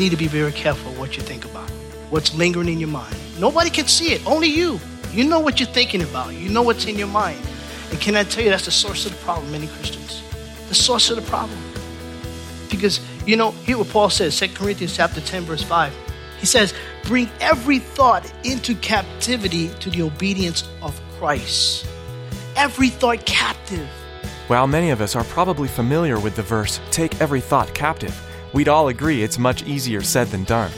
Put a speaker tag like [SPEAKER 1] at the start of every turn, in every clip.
[SPEAKER 1] Need to be very careful what you think about, what's lingering in your mind. Nobody can see it, only you. You know what you're thinking about, you know what's in your mind. And can I tell you that's the source of the problem, many Christians? The source of the problem. Because, you know, hear what Paul says, 2 Corinthians chapter 10, verse 5. He says, bring every thought into captivity to the obedience of Christ. Every thought captive.
[SPEAKER 2] While many of us are probably familiar with the verse, take every thought captive, we'd all agree it's much easier said than done.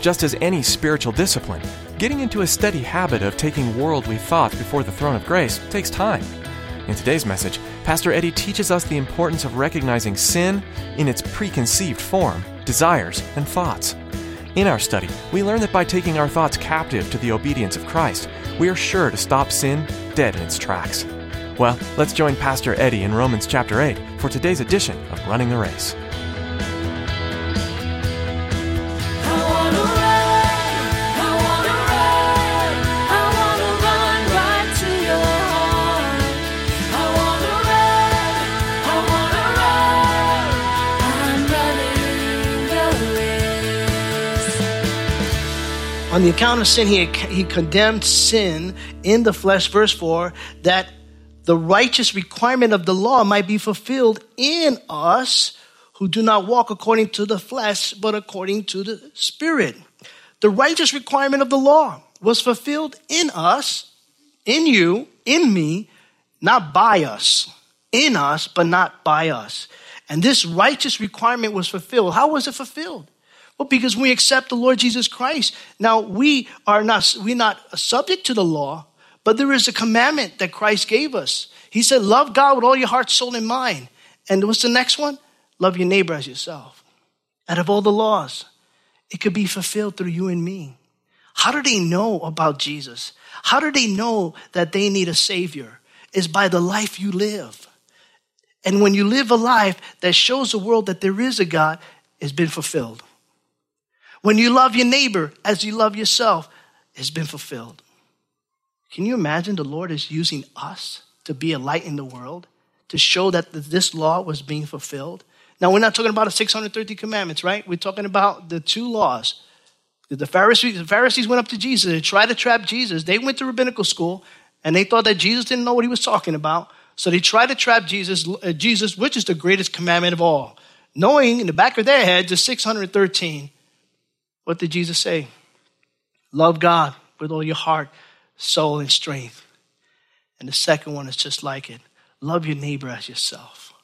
[SPEAKER 2] Just as any spiritual discipline, getting into a steady habit of taking worldly thoughts before the throne of grace takes time. In today's message, Pastor Eddie teaches us the importance of recognizing sin in its preconceived form, desires, and thoughts. In our study, we learn that by taking our thoughts captive to the obedience of Christ, we are sure to stop sin dead in its tracks. Well, let's join Pastor Eddie in Romans chapter 8 for today's edition of Running the Race.
[SPEAKER 1] On the account of sin, he, he condemned sin in the flesh, verse 4, that the righteous requirement of the law might be fulfilled in us who do not walk according to the flesh, but according to the Spirit. The righteous requirement of the law was fulfilled in us, in you, in me, not by us. In us, but not by us. And this righteous requirement was fulfilled. How was it fulfilled? Well, because we accept the Lord Jesus Christ. Now we are not we're not subject to the law, but there is a commandment that Christ gave us. He said, Love God with all your heart, soul, and mind. And what's the next one? Love your neighbor as yourself. Out of all the laws, it could be fulfilled through you and me. How do they know about Jesus? How do they know that they need a Savior? Is by the life you live. And when you live a life that shows the world that there is a God, it's been fulfilled. When you love your neighbor as you love yourself, it's been fulfilled. Can you imagine the Lord is using us to be a light in the world, to show that this law was being fulfilled? Now, we're not talking about the 630 commandments, right? We're talking about the two laws. The Pharisees, the Pharisees went up to Jesus and tried to trap Jesus. They went to rabbinical school and they thought that Jesus didn't know what he was talking about. So they tried to trap Jesus, uh, Jesus, which is the greatest commandment of all. Knowing in the back of their head, the 613 what did Jesus say? Love God with all your heart, soul, and strength. And the second one is just like it love your neighbor as yourself.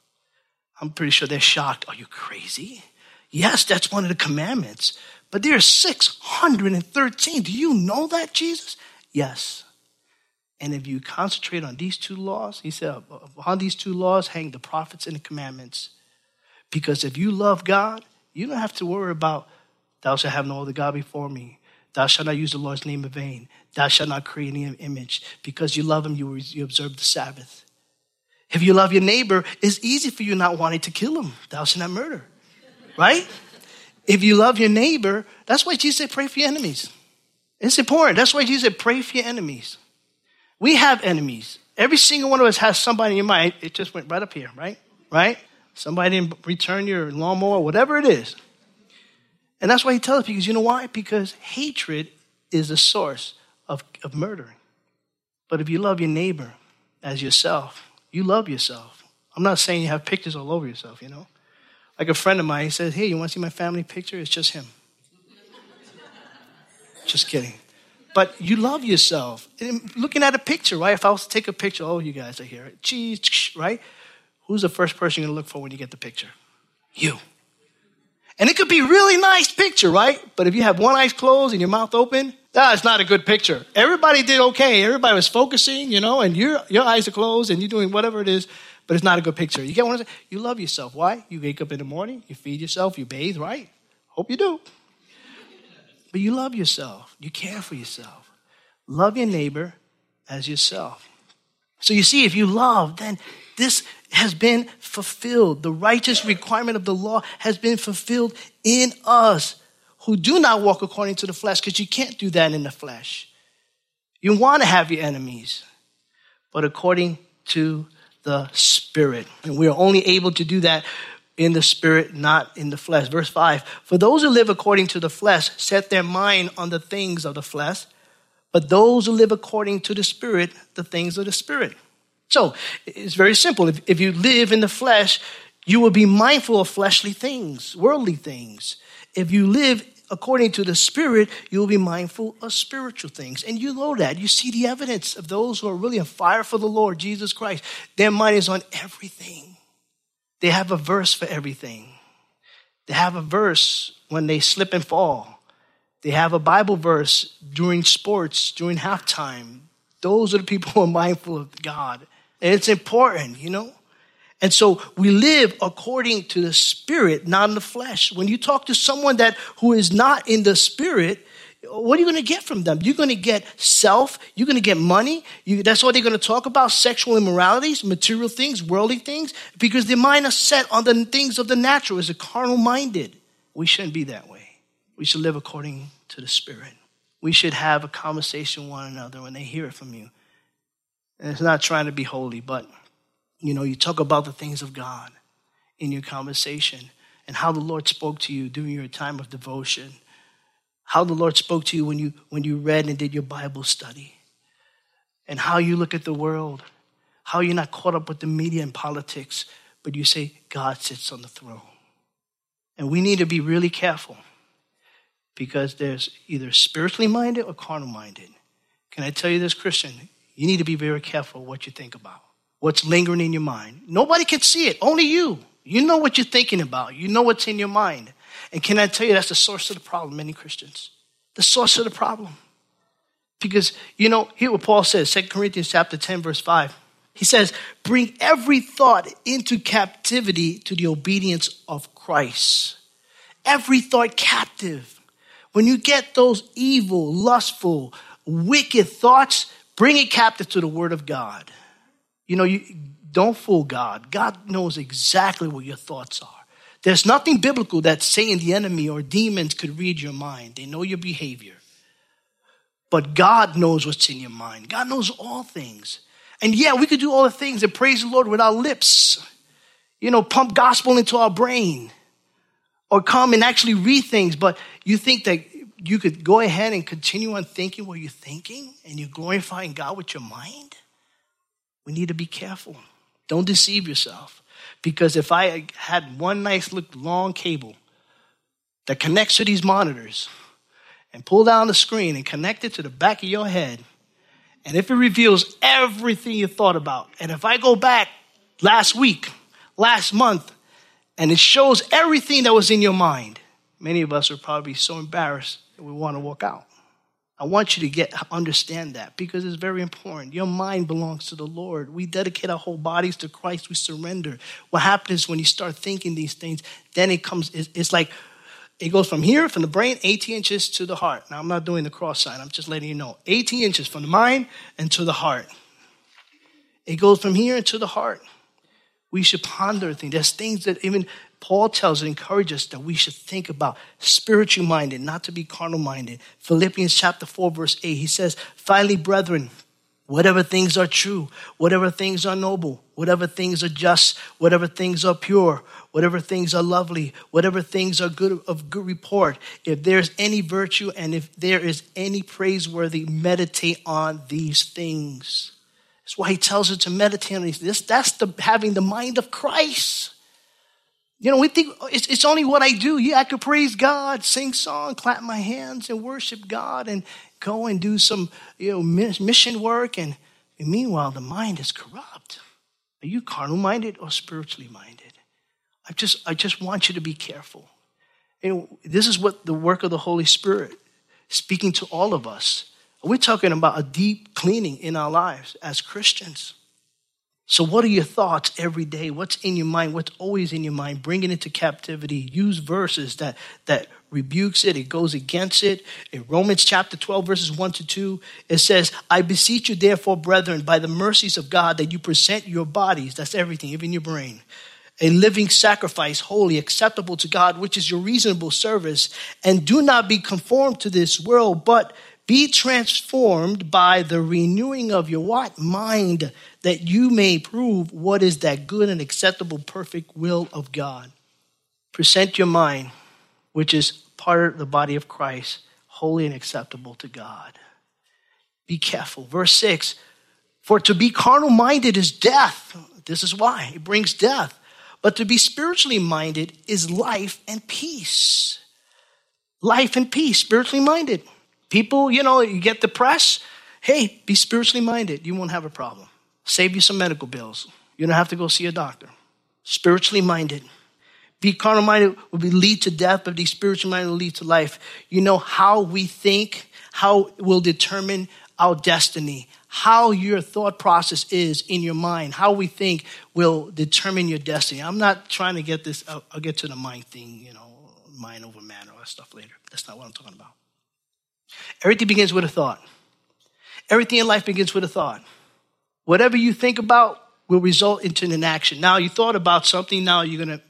[SPEAKER 1] I'm pretty sure they're shocked. Are you crazy? Yes, that's one of the commandments. But there are 613. Do you know that, Jesus? Yes. And if you concentrate on these two laws, he said, on these two laws hang the prophets and the commandments. Because if you love God, you don't have to worry about Thou shalt have no other God before me. Thou shalt not use the Lord's name in vain. Thou shalt not create any image. Because you love him, you, you observe the Sabbath. If you love your neighbor, it's easy for you not wanting to kill him. Thou shalt not murder. Right? If you love your neighbor, that's why Jesus said, pray for your enemies. It's important. That's why Jesus said, pray for your enemies. We have enemies. Every single one of us has somebody in your mind. It just went right up here, right? Right? Somebody didn't return your lawnmower, whatever it is. And that's why he tells us, because you know why? Because hatred is the source of, of murdering. But if you love your neighbor as yourself, you love yourself. I'm not saying you have pictures all over yourself, you know? Like a friend of mine, he says, Hey, you want to see my family picture? It's just him. just kidding. But you love yourself. And looking at a picture, right? If I was to take a picture, oh, you guys are here. Cheese, right? Who's the first person you're going to look for when you get the picture? You. And it could be really nice picture, right? But if you have one eye closed and your mouth open, that's not a good picture. Everybody did okay. Everybody was focusing, you know, and your, your eyes are closed and you're doing whatever it is, but it's not a good picture. You get what I'm saying? You love yourself. Why? You wake up in the morning, you feed yourself, you bathe, right? Hope you do. But you love yourself. You care for yourself. Love your neighbor as yourself. So you see, if you love, then this has been fulfilled. The righteous requirement of the law has been fulfilled in us who do not walk according to the flesh, because you can't do that in the flesh. You want to have your enemies, but according to the Spirit. And we are only able to do that in the Spirit, not in the flesh. Verse 5 For those who live according to the flesh set their mind on the things of the flesh, but those who live according to the Spirit, the things of the Spirit. So it's very simple. If, if you live in the flesh, you will be mindful of fleshly things, worldly things. If you live according to the Spirit, you will be mindful of spiritual things. And you know that. You see the evidence of those who are really on fire for the Lord, Jesus Christ. Their mind is on everything. They have a verse for everything. They have a verse when they slip and fall. They have a Bible verse during sports, during halftime. Those are the people who are mindful of God. And it's important, you know? And so we live according to the spirit, not in the flesh. When you talk to someone that who is not in the spirit, what are you going to get from them? You're going to get self. You're going to get money. You, that's what they're going to talk about sexual immoralities, material things, worldly things, because their mind is set on the things of the natural, is a carnal minded. We shouldn't be that way. We should live according to the Spirit. We should have a conversation with one another when they hear it from you. And it's not trying to be holy, but you know, you talk about the things of God in your conversation and how the Lord spoke to you during your time of devotion. How the Lord spoke to you when you when you read and did your Bible study. And how you look at the world. How you're not caught up with the media and politics, but you say God sits on the throne. And we need to be really careful because there's either spiritually minded or carnal minded. Can I tell you this, Christian? You need to be very careful what you think about what's lingering in your mind. Nobody can see it, only you. You know what you're thinking about, you know what's in your mind. And can I tell you that's the source of the problem, many Christians? The source of the problem. Because, you know, hear what Paul says, 2 Corinthians chapter 10, verse 5. He says, bring every thought into captivity to the obedience of Christ. Every thought captive. When you get those evil, lustful, wicked thoughts, bring it captive to the word of God. You know, you don't fool God. God knows exactly what your thoughts are. There's nothing biblical that Satan, the enemy, or demons could read your mind. They know your behavior. But God knows what's in your mind. God knows all things. And yeah, we could do all the things and praise the Lord with our lips. You know, pump gospel into our brain. Or come and actually read things. But you think that you could go ahead and continue on thinking what you're thinking and you're glorifying God with your mind? We need to be careful. Don't deceive yourself. Because if I had one nice long cable that connects to these monitors and pull down the screen and connect it to the back of your head, and if it reveals everything you thought about, and if I go back last week, last month, and it shows everything that was in your mind, many of us are probably so embarrassed that we want to walk out. I want you to get understand that because it's very important. Your mind belongs to the Lord. We dedicate our whole bodies to Christ. We surrender. What happens when you start thinking these things? Then it comes. It's like it goes from here, from the brain, 18 inches to the heart. Now I'm not doing the cross sign. I'm just letting you know. 18 inches from the mind and to the heart. It goes from here into the heart. We should ponder things. There's things that even Paul tells and encourages us that we should think about spiritual minded, not to be carnal minded. Philippians chapter 4, verse 8, he says, Finally, brethren, whatever things are true, whatever things are noble, whatever things are just, whatever things are pure, whatever things are lovely, whatever things are good of good report, if there's any virtue and if there is any praiseworthy, meditate on these things. That's why he tells us to meditate on. This, that's the having the mind of Christ. You know, we think it's, it's only what I do. Yeah, I could praise God, sing song, clap my hands, and worship God, and go and do some you know mission work. And, and meanwhile, the mind is corrupt. Are you carnal minded or spiritually minded? I just I just want you to be careful. And this is what the work of the Holy Spirit speaking to all of us. We're talking about a deep cleaning in our lives as Christians. So, what are your thoughts every day? What's in your mind? What's always in your mind? Bring it into captivity. Use verses that, that rebukes it, it goes against it. In Romans chapter 12, verses 1 to 2, it says, I beseech you, therefore, brethren, by the mercies of God, that you present your bodies, that's everything, even your brain, a living sacrifice, holy, acceptable to God, which is your reasonable service. And do not be conformed to this world, but be transformed by the renewing of your what? Mind, that you may prove what is that good and acceptable, perfect will of God. Present your mind, which is part of the body of Christ, holy and acceptable to God. Be careful. Verse 6 For to be carnal minded is death. This is why it brings death. But to be spiritually minded is life and peace. Life and peace, spiritually minded. People, you know, you get depressed. Hey, be spiritually minded. You won't have a problem. Save you some medical bills. You don't have to go see a doctor. Spiritually minded. Be carnal minded will be lead to death, but be spiritually minded will lead to life. You know how we think, how will determine our destiny. How your thought process is in your mind, how we think will determine your destiny. I'm not trying to get this, I'll, I'll get to the mind thing, you know, mind over matter, that stuff later. That's not what I'm talking about. Everything begins with a thought. Everything in life begins with a thought. Whatever you think about will result into an action. Now you thought about something, now you're gonna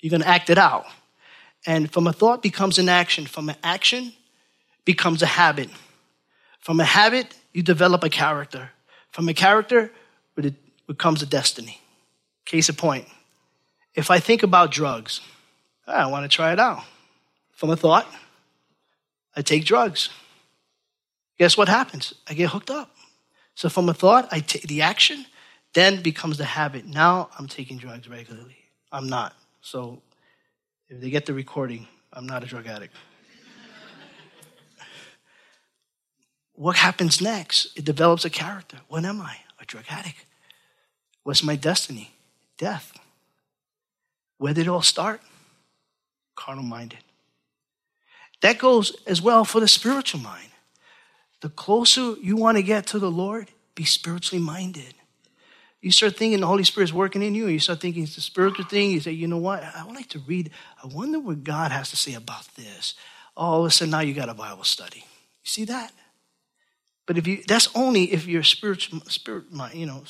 [SPEAKER 1] you're gonna act it out. And from a thought becomes an action. From an action becomes a habit. From a habit, you develop a character. From a character, it becomes a destiny. Case in point, if I think about drugs, I want to try it out. From a thought, I take drugs. Guess what happens? I get hooked up. So from a thought, I take the action, then becomes the habit. Now I'm taking drugs regularly. I'm not. So if they get the recording, I'm not a drug addict. what happens next? It develops a character. What am I? A drug addict. What's my destiny? Death. Where did it all start? Carnal minded. That goes as well for the spiritual mind. The closer you want to get to the Lord, be spiritually minded. You start thinking the Holy Spirit's working in you, and you start thinking it's a spiritual thing. You say, you know what? I would like to read. I wonder what God has to say about this. All of a sudden, now you got a Bible study. You see that? But if you, that's only if you're spiritual, spirit, you know.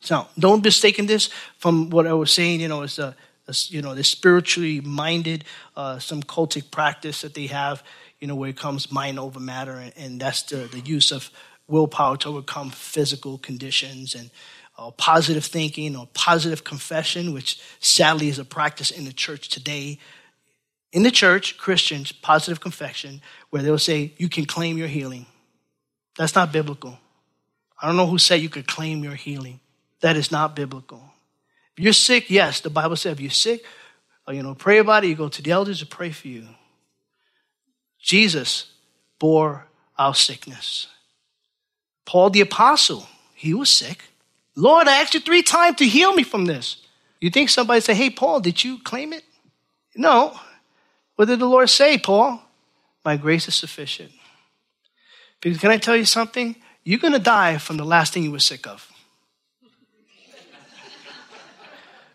[SPEAKER 1] So don't mistake this from what I was saying. You know, it's a, a you know, the spiritually minded, uh, some cultic practice that they have you know, where it comes mind over matter, and, and that's the, the use of willpower to overcome physical conditions and uh, positive thinking or positive confession, which sadly is a practice in the church today. In the church, Christians, positive confession, where they'll say, you can claim your healing. That's not biblical. I don't know who said you could claim your healing. That is not biblical. If you're sick, yes, the Bible said if you're sick, uh, you know, pray about it. You go to the elders to pray for you. Jesus bore our sickness. Paul the apostle, he was sick. Lord, I asked you three times to heal me from this. You think somebody say, Hey, Paul, did you claim it? No. What did the Lord say, Paul? My grace is sufficient. Because can I tell you something? You're going to die from the last thing you were sick of.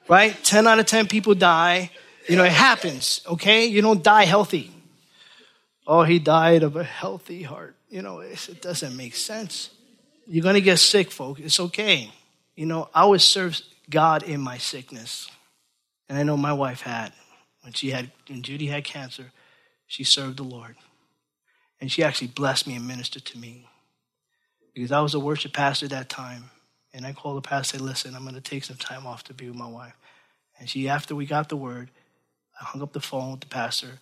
[SPEAKER 1] right? 10 out of 10 people die. You know, it happens, okay? You don't die healthy. Oh, he died of a healthy heart. You know, it doesn't make sense. You're going to get sick, folks. It's okay. You know, I always serve God in my sickness. And I know my wife had. When she had, when Judy had cancer, she served the Lord. And she actually blessed me and ministered to me. Because I was a worship pastor at that time. And I called the pastor and said, listen, I'm going to take some time off to be with my wife. And she, after we got the word, I hung up the phone with the pastor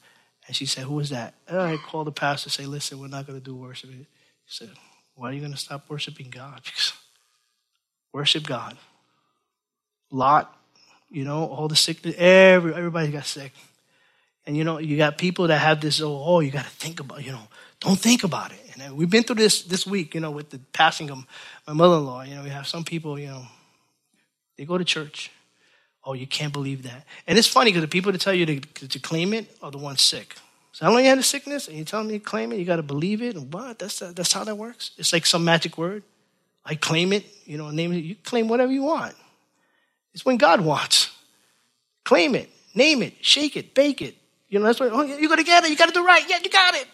[SPEAKER 1] and she said, Who was that? And I called the pastor and say, Listen, we're not going to do worship. He said, Why are you going to stop worshiping God? Because worship God. Lot, you know, all the sickness, every, everybody got sick. And you know, you got people that have this, oh, oh you got to think about, you know, don't think about it. And uh, we've been through this this week, you know, with the passing of my mother in law. You know, we have some people, you know, they go to church Oh, you can't believe that. And it's funny because the people that tell you to, to claim it are the ones sick. So long you had a sickness and you tell me to claim it, you got to believe it. And what? That's, uh, that's how that works. It's like some magic word. I claim it, you know, name it. You claim whatever you want. It's when God wants. Claim it, name it, shake it, bake it. You know, that's what, oh, you're going to get it. You got to do right. Yeah, you got it.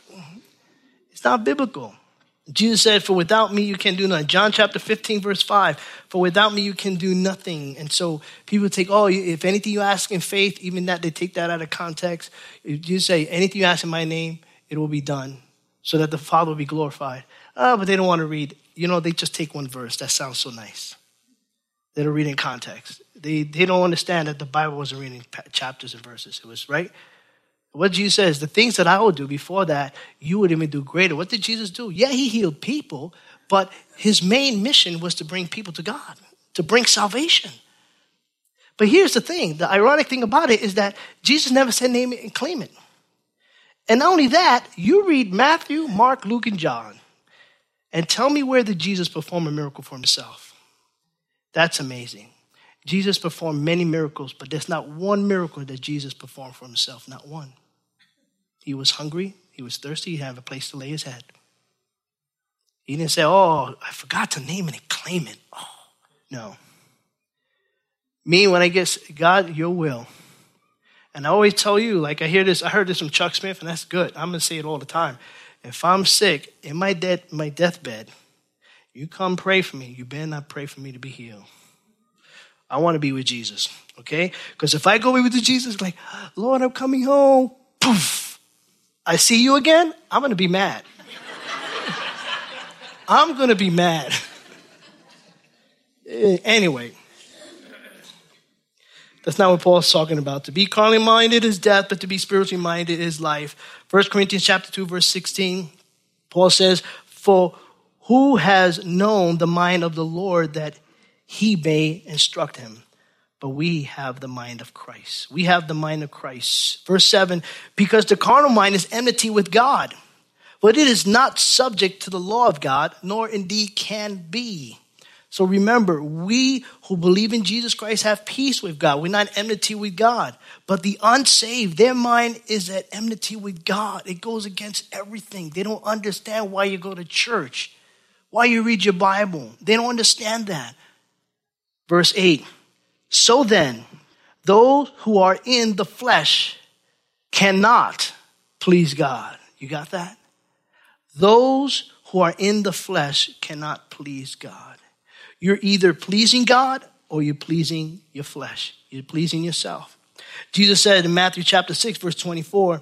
[SPEAKER 1] It's not biblical. Jesus said, For without me you can do nothing. John chapter 15, verse 5. For without me you can do nothing. And so people take, oh, if anything you ask in faith, even that, they take that out of context. You say, anything you ask in my name, it will be done so that the Father will be glorified. Oh, but they don't want to read. You know, they just take one verse. That sounds so nice. They don't read in context. They, they don't understand that the Bible wasn't reading chapters and verses. It was, right? What Jesus says, the things that I will do before that, you would even do greater. What did Jesus do? Yeah, he healed people, but his main mission was to bring people to God, to bring salvation. But here's the thing the ironic thing about it is that Jesus never said name it and claim it. And not only that, you read Matthew, Mark, Luke, and John, and tell me where did Jesus perform a miracle for himself? That's amazing. Jesus performed many miracles, but there's not one miracle that Jesus performed for himself, not one. He was hungry, he was thirsty, he had a place to lay his head. He didn't say, Oh, I forgot to name it and claim it. Oh, no. Me, when I get, God, your will. And I always tell you, like I hear this, I heard this from Chuck Smith, and that's good. I'm gonna say it all the time. If I'm sick in my dead my deathbed, you come pray for me. You better not pray for me to be healed. I want to be with Jesus, okay? Because if I go away with Jesus, like, Lord, I'm coming home, poof, I see you again, I'm going to be mad. I'm going to be mad. Anyway, that's not what Paul's talking about. To be carnally minded is death, but to be spiritually minded is life. 1 Corinthians chapter 2, verse 16, Paul says, For who has known the mind of the Lord that he may instruct him? But we have the mind of Christ. We have the mind of Christ. Verse 7 Because the carnal mind is enmity with God, but it is not subject to the law of God, nor indeed can be. So remember, we who believe in Jesus Christ have peace with God. We're not enmity with God. But the unsaved, their mind is at enmity with God. It goes against everything. They don't understand why you go to church, why you read your Bible. They don't understand that. Verse 8 So then, those who are in the flesh cannot please God. You got that? Those who are in the flesh cannot please God. You're either pleasing God or you're pleasing your flesh. You're pleasing yourself. Jesus said in Matthew chapter 6, verse 24,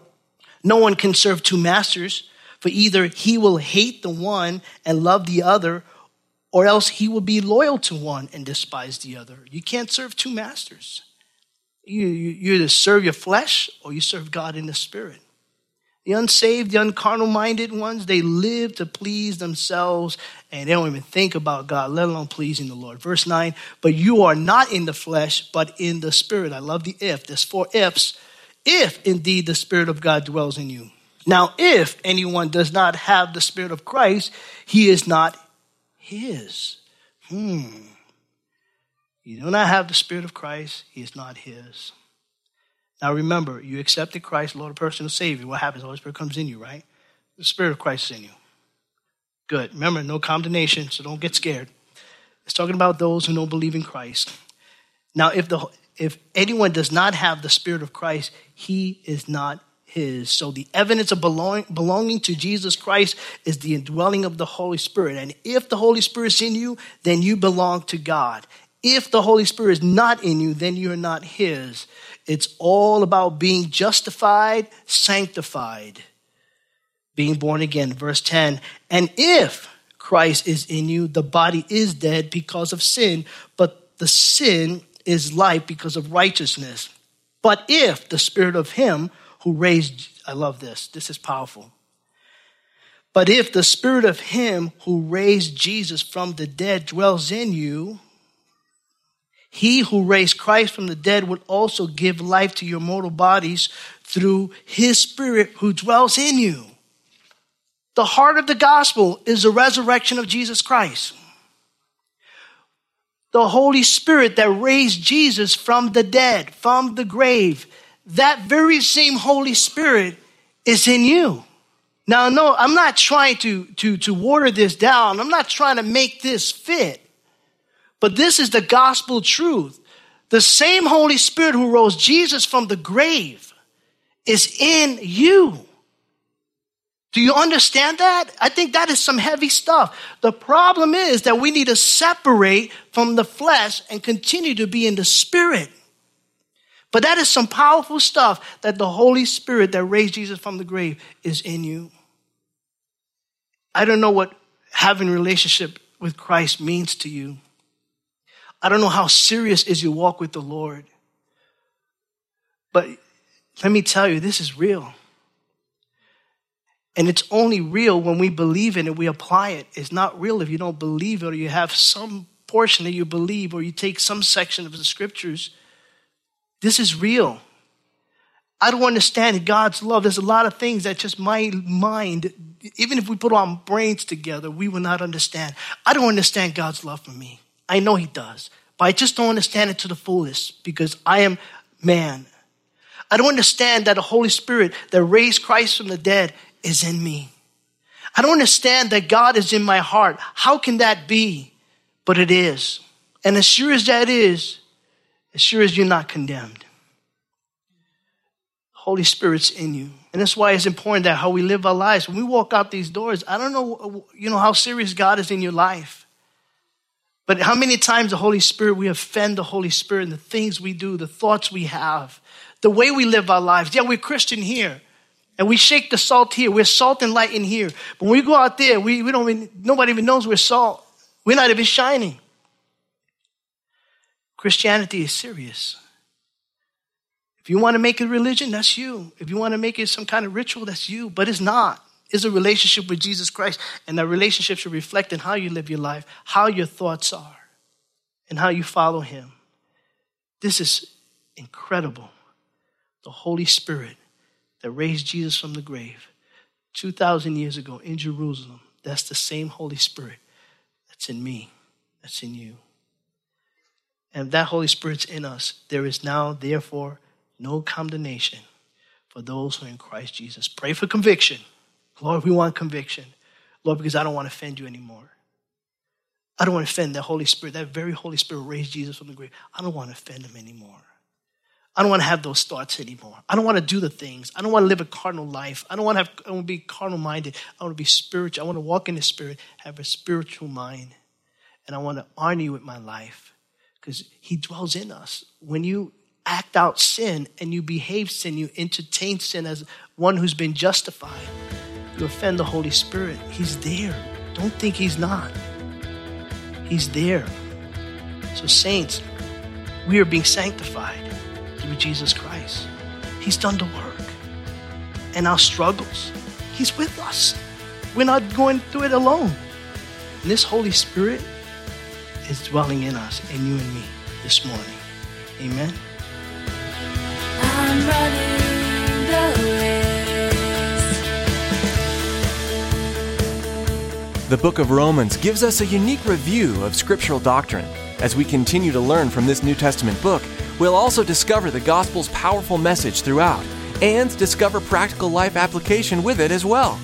[SPEAKER 1] no one can serve two masters, for either he will hate the one and love the other, or else he will be loyal to one and despise the other. You can't serve two masters. You, you, you either serve your flesh or you serve God in the spirit. The unsaved, the uncarnal minded ones, they live to please themselves and they don't even think about God, let alone pleasing the Lord. Verse 9, but you are not in the flesh, but in the spirit. I love the if. There's four ifs. If indeed the spirit of God dwells in you. Now, if anyone does not have the spirit of Christ, he is not his. Hmm. You do not have the spirit of Christ, he is not his. Now remember, you accepted Christ, Lord, personal Savior. What happens? The Holy Spirit comes in you, right? The Spirit of Christ is in you. Good. Remember, no condemnation, so don't get scared. It's talking about those who don't believe in Christ. Now, if the if anyone does not have the Spirit of Christ, he is not his. So the evidence of belong, belonging to Jesus Christ is the indwelling of the Holy Spirit. And if the Holy Spirit is in you, then you belong to God. If the Holy Spirit is not in you, then you're not his. It's all about being justified, sanctified, being born again. Verse 10 And if Christ is in you, the body is dead because of sin, but the sin is life because of righteousness. But if the spirit of him who raised, I love this, this is powerful. But if the spirit of him who raised Jesus from the dead dwells in you, he who raised Christ from the dead would also give life to your mortal bodies through his spirit who dwells in you. The heart of the gospel is the resurrection of Jesus Christ. The Holy Spirit that raised Jesus from the dead, from the grave, that very same Holy Spirit is in you. Now, no, I'm not trying to, to, to water this down. I'm not trying to make this fit. But this is the gospel truth. The same Holy Spirit who rose Jesus from the grave is in you. Do you understand that? I think that is some heavy stuff. The problem is that we need to separate from the flesh and continue to be in the spirit. But that is some powerful stuff that the Holy Spirit that raised Jesus from the grave is in you. I don't know what having relationship with Christ means to you. I don't know how serious is your walk with the Lord. But let me tell you, this is real. And it's only real when we believe in it, we apply it. It's not real if you don't believe it or you have some portion that you believe or you take some section of the scriptures. This is real. I don't understand God's love. There's a lot of things that just my mind, even if we put our brains together, we will not understand. I don't understand God's love for me. I know He does, but I just don't understand it to the fullest because I am man. I don't understand that the Holy Spirit that raised Christ from the dead is in me. I don't understand that God is in my heart. How can that be? But it is. And as sure as that is, as sure as you're not condemned. Holy Spirit's in you. And that's why it's important that how we live our lives. When we walk out these doors, I don't know, you know, how serious God is in your life. But how many times the Holy Spirit, we offend the Holy Spirit in the things we do, the thoughts we have, the way we live our lives. Yeah, we're Christian here. And we shake the salt here. We're salt and light in here. But when we go out there, we, we don't even, nobody even knows we're salt. We're not even shining. Christianity is serious. If you want to make it religion, that's you. If you want to make it some kind of ritual, that's you. But it's not. It's a relationship with Jesus Christ. And that relationship should reflect in how you live your life, how your thoughts are, and how you follow Him. This is incredible. The Holy Spirit that raised Jesus from the grave 2,000 years ago in Jerusalem, that's the same Holy Spirit that's in me, that's in you. And that Holy Spirit's in us, there is now, therefore, no condemnation for those who are in Christ Jesus. Pray for conviction. Lord, we want conviction. Lord, because I don't want to offend you anymore. I don't want to offend that Holy Spirit. That very Holy Spirit raised Jesus from the grave. I don't want to offend him anymore. I don't want to have those thoughts anymore. I don't want to do the things. I don't want to live a carnal life. I don't want to have I want to be carnal minded. I want to be spiritual. I want to walk in the spirit, have a spiritual mind. And I want to honor you with my life because he dwells in us. When you act out sin and you behave sin, you entertain sin as one who's been justified, you offend the Holy Spirit. He's there. Don't think he's not. He's there. So, saints, we are being sanctified through Jesus Christ. He's done the work. And our struggles, He's with us. We're not going through it alone. And this Holy Spirit is dwelling in us, in you and me, this morning. Amen.
[SPEAKER 2] The book of Romans gives us a unique review of scriptural doctrine. As we continue to learn from this New Testament book, We'll also discover the gospel's powerful message throughout and discover practical life application with it as well.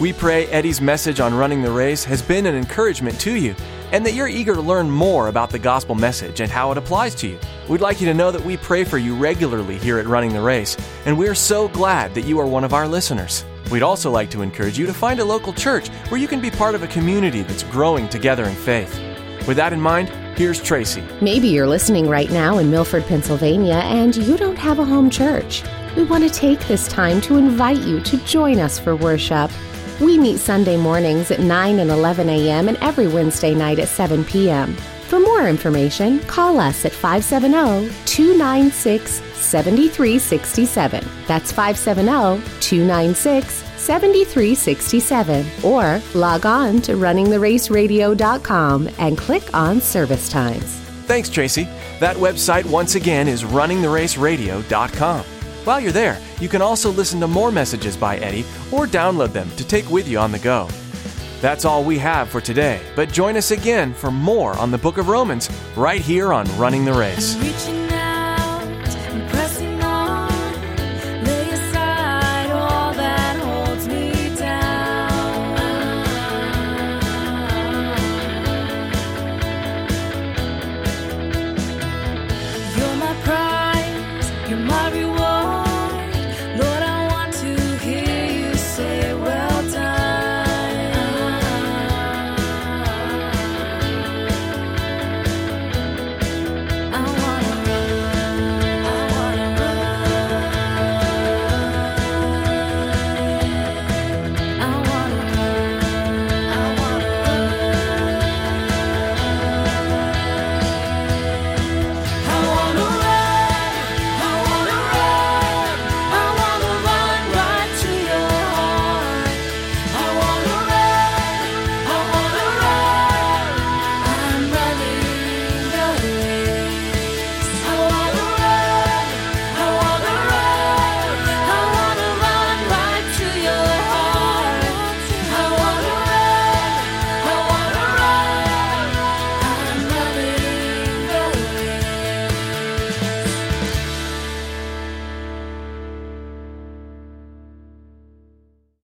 [SPEAKER 2] We pray Eddie's message on running the race has been an encouragement to you and that you're eager to learn more about the gospel message and how it applies to you. We'd like you to know that we pray for you regularly here at Running the Race, and we're so glad that you are one of our listeners. We'd also like to encourage you to find a local church where you can be part of a community that's growing together in faith. With that in mind, Here's Tracy.
[SPEAKER 3] Maybe you're listening right now in Milford, Pennsylvania, and you don't have a home church. We want to take this time to invite you to join us for worship. We meet Sunday mornings at 9 and 11 a.m. and every Wednesday night at 7 p.m. For more information, call us at 570 296 7367. That's 570 296 7367 or log on to runningtheraceradio.com and click on service times.
[SPEAKER 2] Thanks, Tracy. That website, once again, is runningtheraceradio.com. While you're there, you can also listen to more messages by Eddie or download them to take with you on the go. That's all we have for today, but join us again for more on the book of Romans right here on Running the Race.